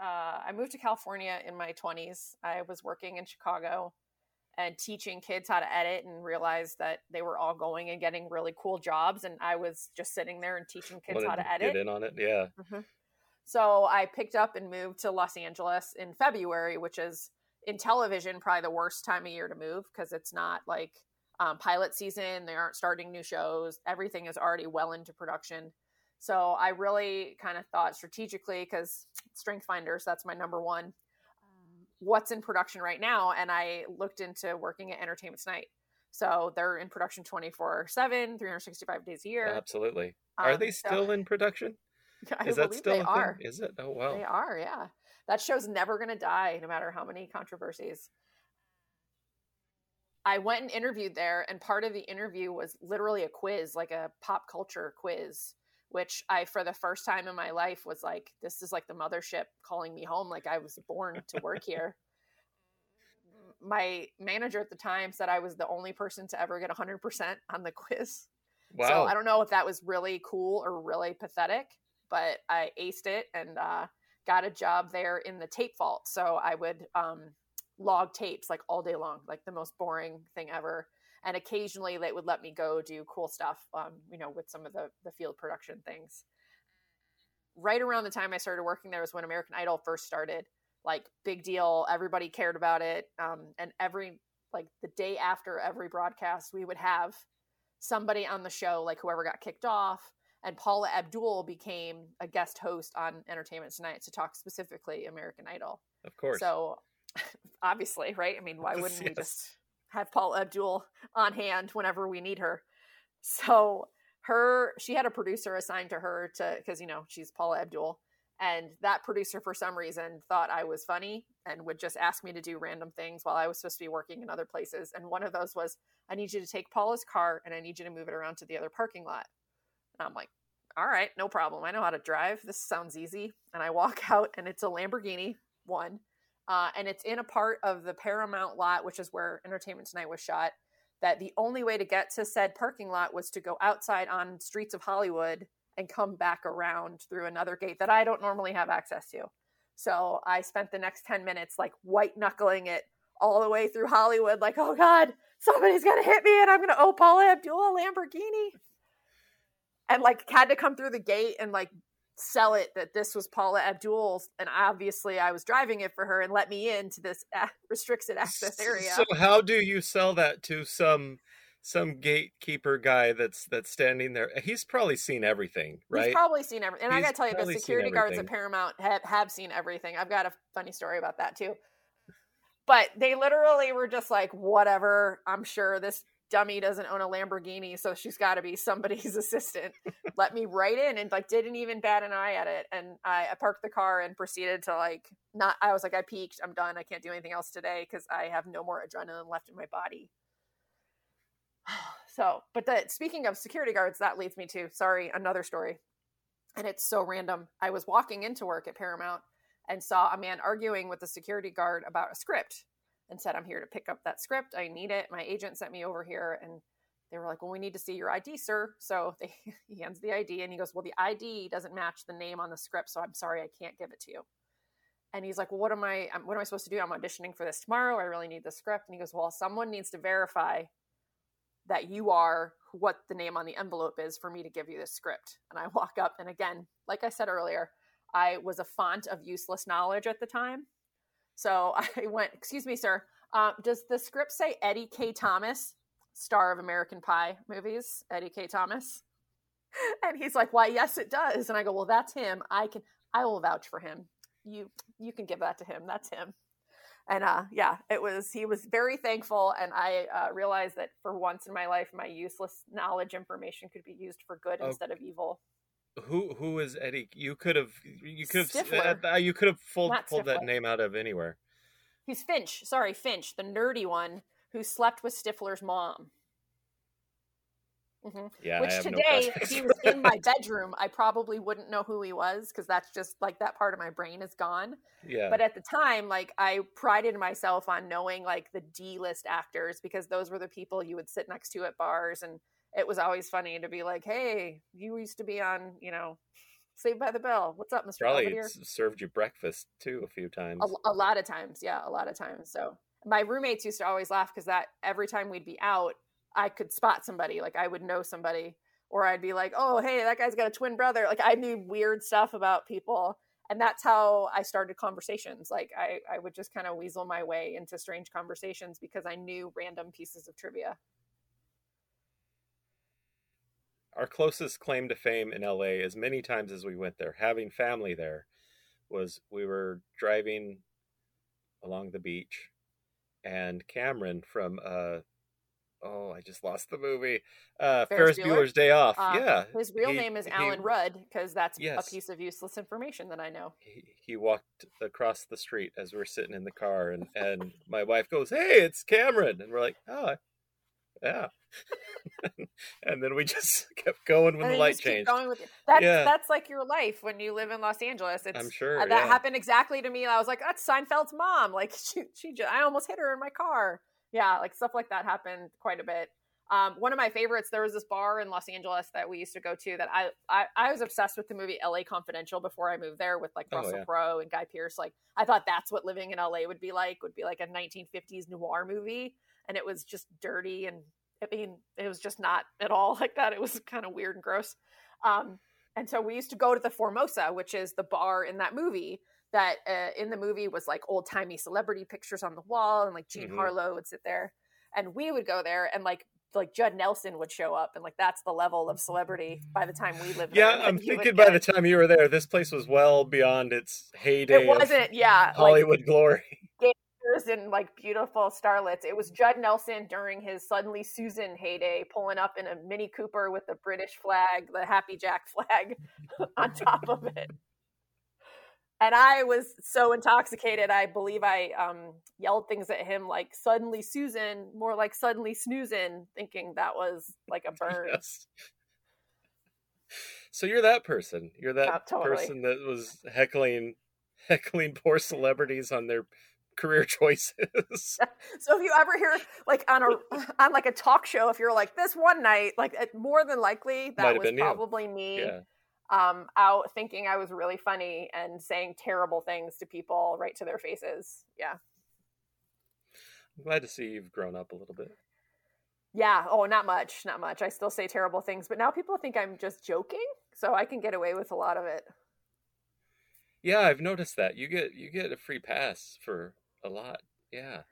uh, I moved to California in my 20s. I was working in Chicago and teaching kids how to edit and realized that they were all going and getting really cool jobs. And I was just sitting there and teaching kids Wanted how to edit. Get in on it, yeah. Mhm. So I picked up and moved to Los Angeles in February, which is in television probably the worst time of year to move because it's not like um, pilot season. They aren't starting new shows. Everything is already well into production. So I really kind of thought strategically because Strength Finders, that's my number one. What's in production right now? And I looked into working at Entertainment Tonight. So they're in production 24 7, 365 days a year. Absolutely. Are Um, they so- still in production? I Is that still they a thing? are. Is it? Oh wow. They are, yeah. That show's never going to die, no matter how many controversies. I went and interviewed there, and part of the interview was literally a quiz, like a pop culture quiz, which I, for the first time in my life, was like, this is like the mothership calling me home. Like I was born to work here. My manager at the time said I was the only person to ever get 100% on the quiz. Wow. So I don't know if that was really cool or really pathetic, but I aced it and uh, got a job there in the tape vault. So I would um, log tapes like all day long, like the most boring thing ever. And occasionally they would let me go do cool stuff, um, you know, with some of the, the field production things. Right around the time I started working there was when American Idol first started. Like big deal, everybody cared about it. Um, and every like the day after every broadcast, we would have somebody on the show, like whoever got kicked off. And Paula Abdul became a guest host on Entertainment Tonight to talk specifically American Idol. of course. So obviously, right? I mean, why wouldn't we just have Paula Abdul on hand whenever we need her? So her, she had a producer assigned to her to, because you know she's Paula Abdul, and that producer for some reason thought I was funny and would just ask me to do random things while I was supposed to be working in other places. And one of those was, I need you to take Paula's car and I need you to move it around to the other parking lot. And I'm like, all right, no problem. I know how to drive. This sounds easy. And I walk out, and it's a Lamborghini one. Uh, and it's in a part of the Paramount lot, which is where Entertainment Tonight was shot. That the only way to get to said parking lot was to go outside on streets of Hollywood and come back around through another gate that I don't normally have access to. So I spent the next 10 minutes like white knuckling it all the way through Hollywood, like, oh God, somebody's gonna hit me and I'm gonna owe Paula Abdul Lamborghini. And like had to come through the gate and like sell it that this was Paula Abdul's, and obviously I was driving it for her and let me into this restricted access area. So how do you sell that to some some gatekeeper guy that's that's standing there? He's probably seen everything, right? He's probably seen everything. And I gotta tell you, the security guards at. Paramount have, have seen everything. I've got a funny story about that too. But they literally were just like, whatever. I'm sure this dummy doesn't own a Lamborghini, so she's got to be somebody's assistant. Let me right in and like didn't even bat an eye at it. And I, I parked the car and proceeded to like not. I was like, I peaked. I'm done. I can't do anything else today because I have no more adrenaline left in my body. So, but that speaking of security guards, that leads me to sorry, another story. And it's so random. I was walking into work at Paramount and saw a man arguing with the security guard about a script and said, I'm here to pick up that script. I need it. My agent sent me over here. And they were like, Well, we need to see your ID, sir. So they, he hands the ID and he goes, Well, the ID doesn't match the name on the script. So I'm sorry, I can't give it to you. And he's like, Well, what am I, um, what am I supposed to do? I'm auditioning for this tomorrow. I really need the script. And he goes, Well, someone needs to verify that you are what the name on the envelope is for me to give you this script. And I walk up, and again, like I said earlier, I was a font of useless knowledge at the time. So I went, Excuse me, sir, uh, does the script say Eddie Kaye Thomas, star of American Pie movies? Eddie Kaye Thomas? And he's like, Why, yes, it does. And I go, Well, that's him. I can, I will vouch for him. You, you can give that to him. That's him and uh yeah it was he was very thankful and i uh, realized that for once in my life my useless knowledge information could be used for good Oh. instead of evil Who who is Eddie? You could have you could have uh, you could have pulled pulled that name out of anywhere. he's finch sorry finch the nerdy one who slept with stifler's mom hmm Yeah, which have no today if he was in my bedroom i probably wouldn't know who he was because that's just like that part of my brain is gone yeah. but at the time like i prided myself on knowing like the d-list actors because those were the people you would sit next to at bars and it was always funny to be like hey you used to be on you know Saved by the Bell. What's up, Mr. Probably served you breakfast too a few times. A, a lot of times, yeah, a lot of times. So my roommates used to always laugh because that every time we'd be out, I could spot somebody. Like I would know somebody, or I'd be like, "Oh, hey, that guy's got a twin brother." Like I knew weird stuff about people, and that's how I started conversations. Like I, I would just kind of weasel my way into strange conversations because I knew random pieces of trivia. Our closest claim to fame in LA, as many times as we went there, having family there, was we were driving along the beach, and Cameron from uh oh, I just lost the movie. Uh Ferris Ferris, Bueller? Bueller's Day Off. Uh, yeah. His real he- name is he- Alan Rudd because that's Yes. a piece of useless information that I know. he, he walked across the street as we're sitting in the car and and my wife goes hey it's cameron and we're like oh yeah and then we just kept going when And the light changed going with it. That's Yeah. that's like your life when you live in Los Angeles. It's i'm sure Uh, that yeah. happened exactly to me. I was like, that's Seinfeld's mom. Like she, she just, I almost hit her in my car. Yeah, like stuff like that happened quite a bit. Um, one of my favorites, there was this bar in Los Angeles that we used to go to that I, I, I was obsessed with the movie LA Confidential before I moved there with like Oh, Russell yeah. Crowe and Guy Pearce. Like I thought that's what living in LA would be like, would be like a 1950s noir movie. And it was just dirty and I mean, it was just not at all like that. It was kind of weird and gross. Um, and so we used to go to the Formosa, which is the bar in that movie that uh, in the movie was like old timey celebrity pictures on the wall, and like Jean Mhm. Harlow would sit there, and we would go there, and like like Judd Nelson would show up, and like that's the level of celebrity by the time we lived. There. Yeah there, i'm that you would thinking by get. the time you were there this place was well beyond its heyday it wasn't, yeah, hollywood glory like and like beautiful starlets. It was Judd Nelson during his suddenly Susan heyday, pulling up in a Mini Cooper with the British flag, the Happy Jack flag on top of it. And I was so intoxicated, I believe I um, yelled things at him like "suddenly Susan," more like "suddenly snoozing," thinking that was like a burn. yes so you're that person you're that totally. person that was heckling heckling poor celebrities on their career choices So if you ever hear like on a on like a talk show, if you're like this one night, like it, more than likely that was been probably me. yeah um, out thinking I was really funny and saying terrible things to people right to their faces. Yeah. i'm glad to see you've grown up a little bit Yeah. Oh, not much. Not much. I still say terrible things, but now people think I'm just joking. So I can get away with a lot of it. Yeah, I've noticed that. You get you get a free pass for a lot. Yeah.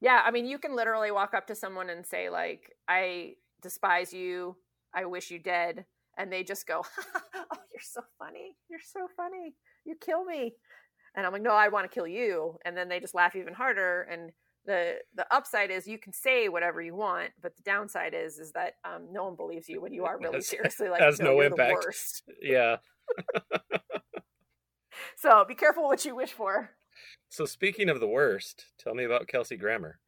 Yeah. I mean, you can literally walk up to someone and say, like, I despise you. I wish you dead. And they just go, Oh, you're so funny. You're so funny. You kill me. And I'm like, No, I want to kill you. And then they just laugh even harder. And the the upside is you can say whatever you want, but the downside is is that um, no one believes you when you are really seriously like has no, no impact. the worst. Yeah. So be careful what you wish for. So speaking of the worst, tell me about Kelsey Grammer.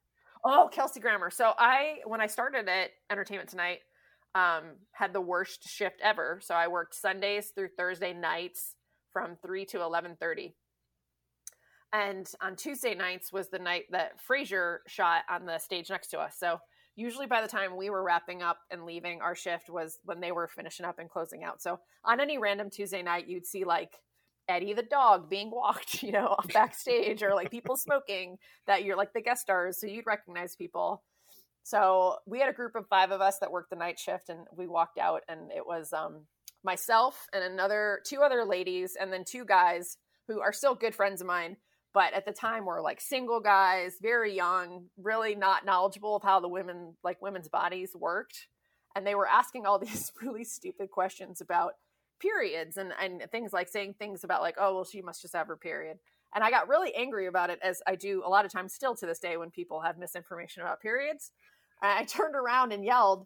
Oh, Kelsey Grammer. So I when I started at Entertainment Tonight, um, had the worst shift ever. So I worked Sundays through Thursday nights from three to eleven thirty. And on Tuesday nights was the night that Frasier shot on the stage next to us. So usually by the time we were wrapping up and leaving, our shift was when they were finishing up and closing out. So on any random Tuesday night, you'd see like Eddie the dog being walked, you know, off backstage or like people smoking that you're like the guest stars. So you'd recognize people. So we had a group of five of us that worked the night shift and we walked out and it was um, myself and another two other ladies and then two guys who are still good friends of mine but at the time were like single guys very young really not knowledgeable of how the women like women's bodies worked and they were asking all these really stupid questions about periods and and things like saying things about like oh well she must just have her period. And i got really angry about it as i do a lot of times still to this day when people have misinformation about periods. I turned around and yelled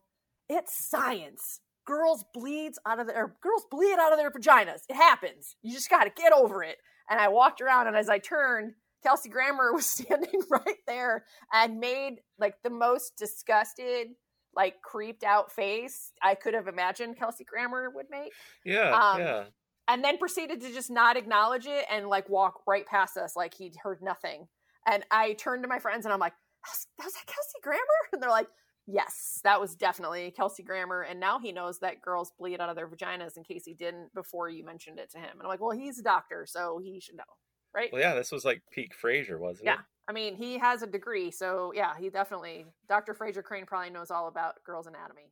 it's science. Girls bleeds out of their girls bleed out of their vaginas. It happens. You just got to get over it. And I walked around, and as I turned, Kelsey Grammer was standing right there and made like the most disgusted, like creeped out face I could have imagined Kelsey Grammer would make. Yeah, Um, yeah. And then proceeded to just not acknowledge it and like walk right past us like he'd heard nothing. And I turned to my friends and I'm like, "How's- how's that Kelsey Grammer? And they're like, Yes, that was definitely Kelsey Grammer. And now he knows that girls bleed out of their vaginas in case he didn't before you mentioned it to him. And I'm like, well, he's a doctor, so he should know, right? Well, yeah, this was like peak Frasier, wasn't yeah. it? Yeah. I mean, he has a degree, so yeah, he definitely Dr. Frasier Crane probably knows all about girls' anatomy.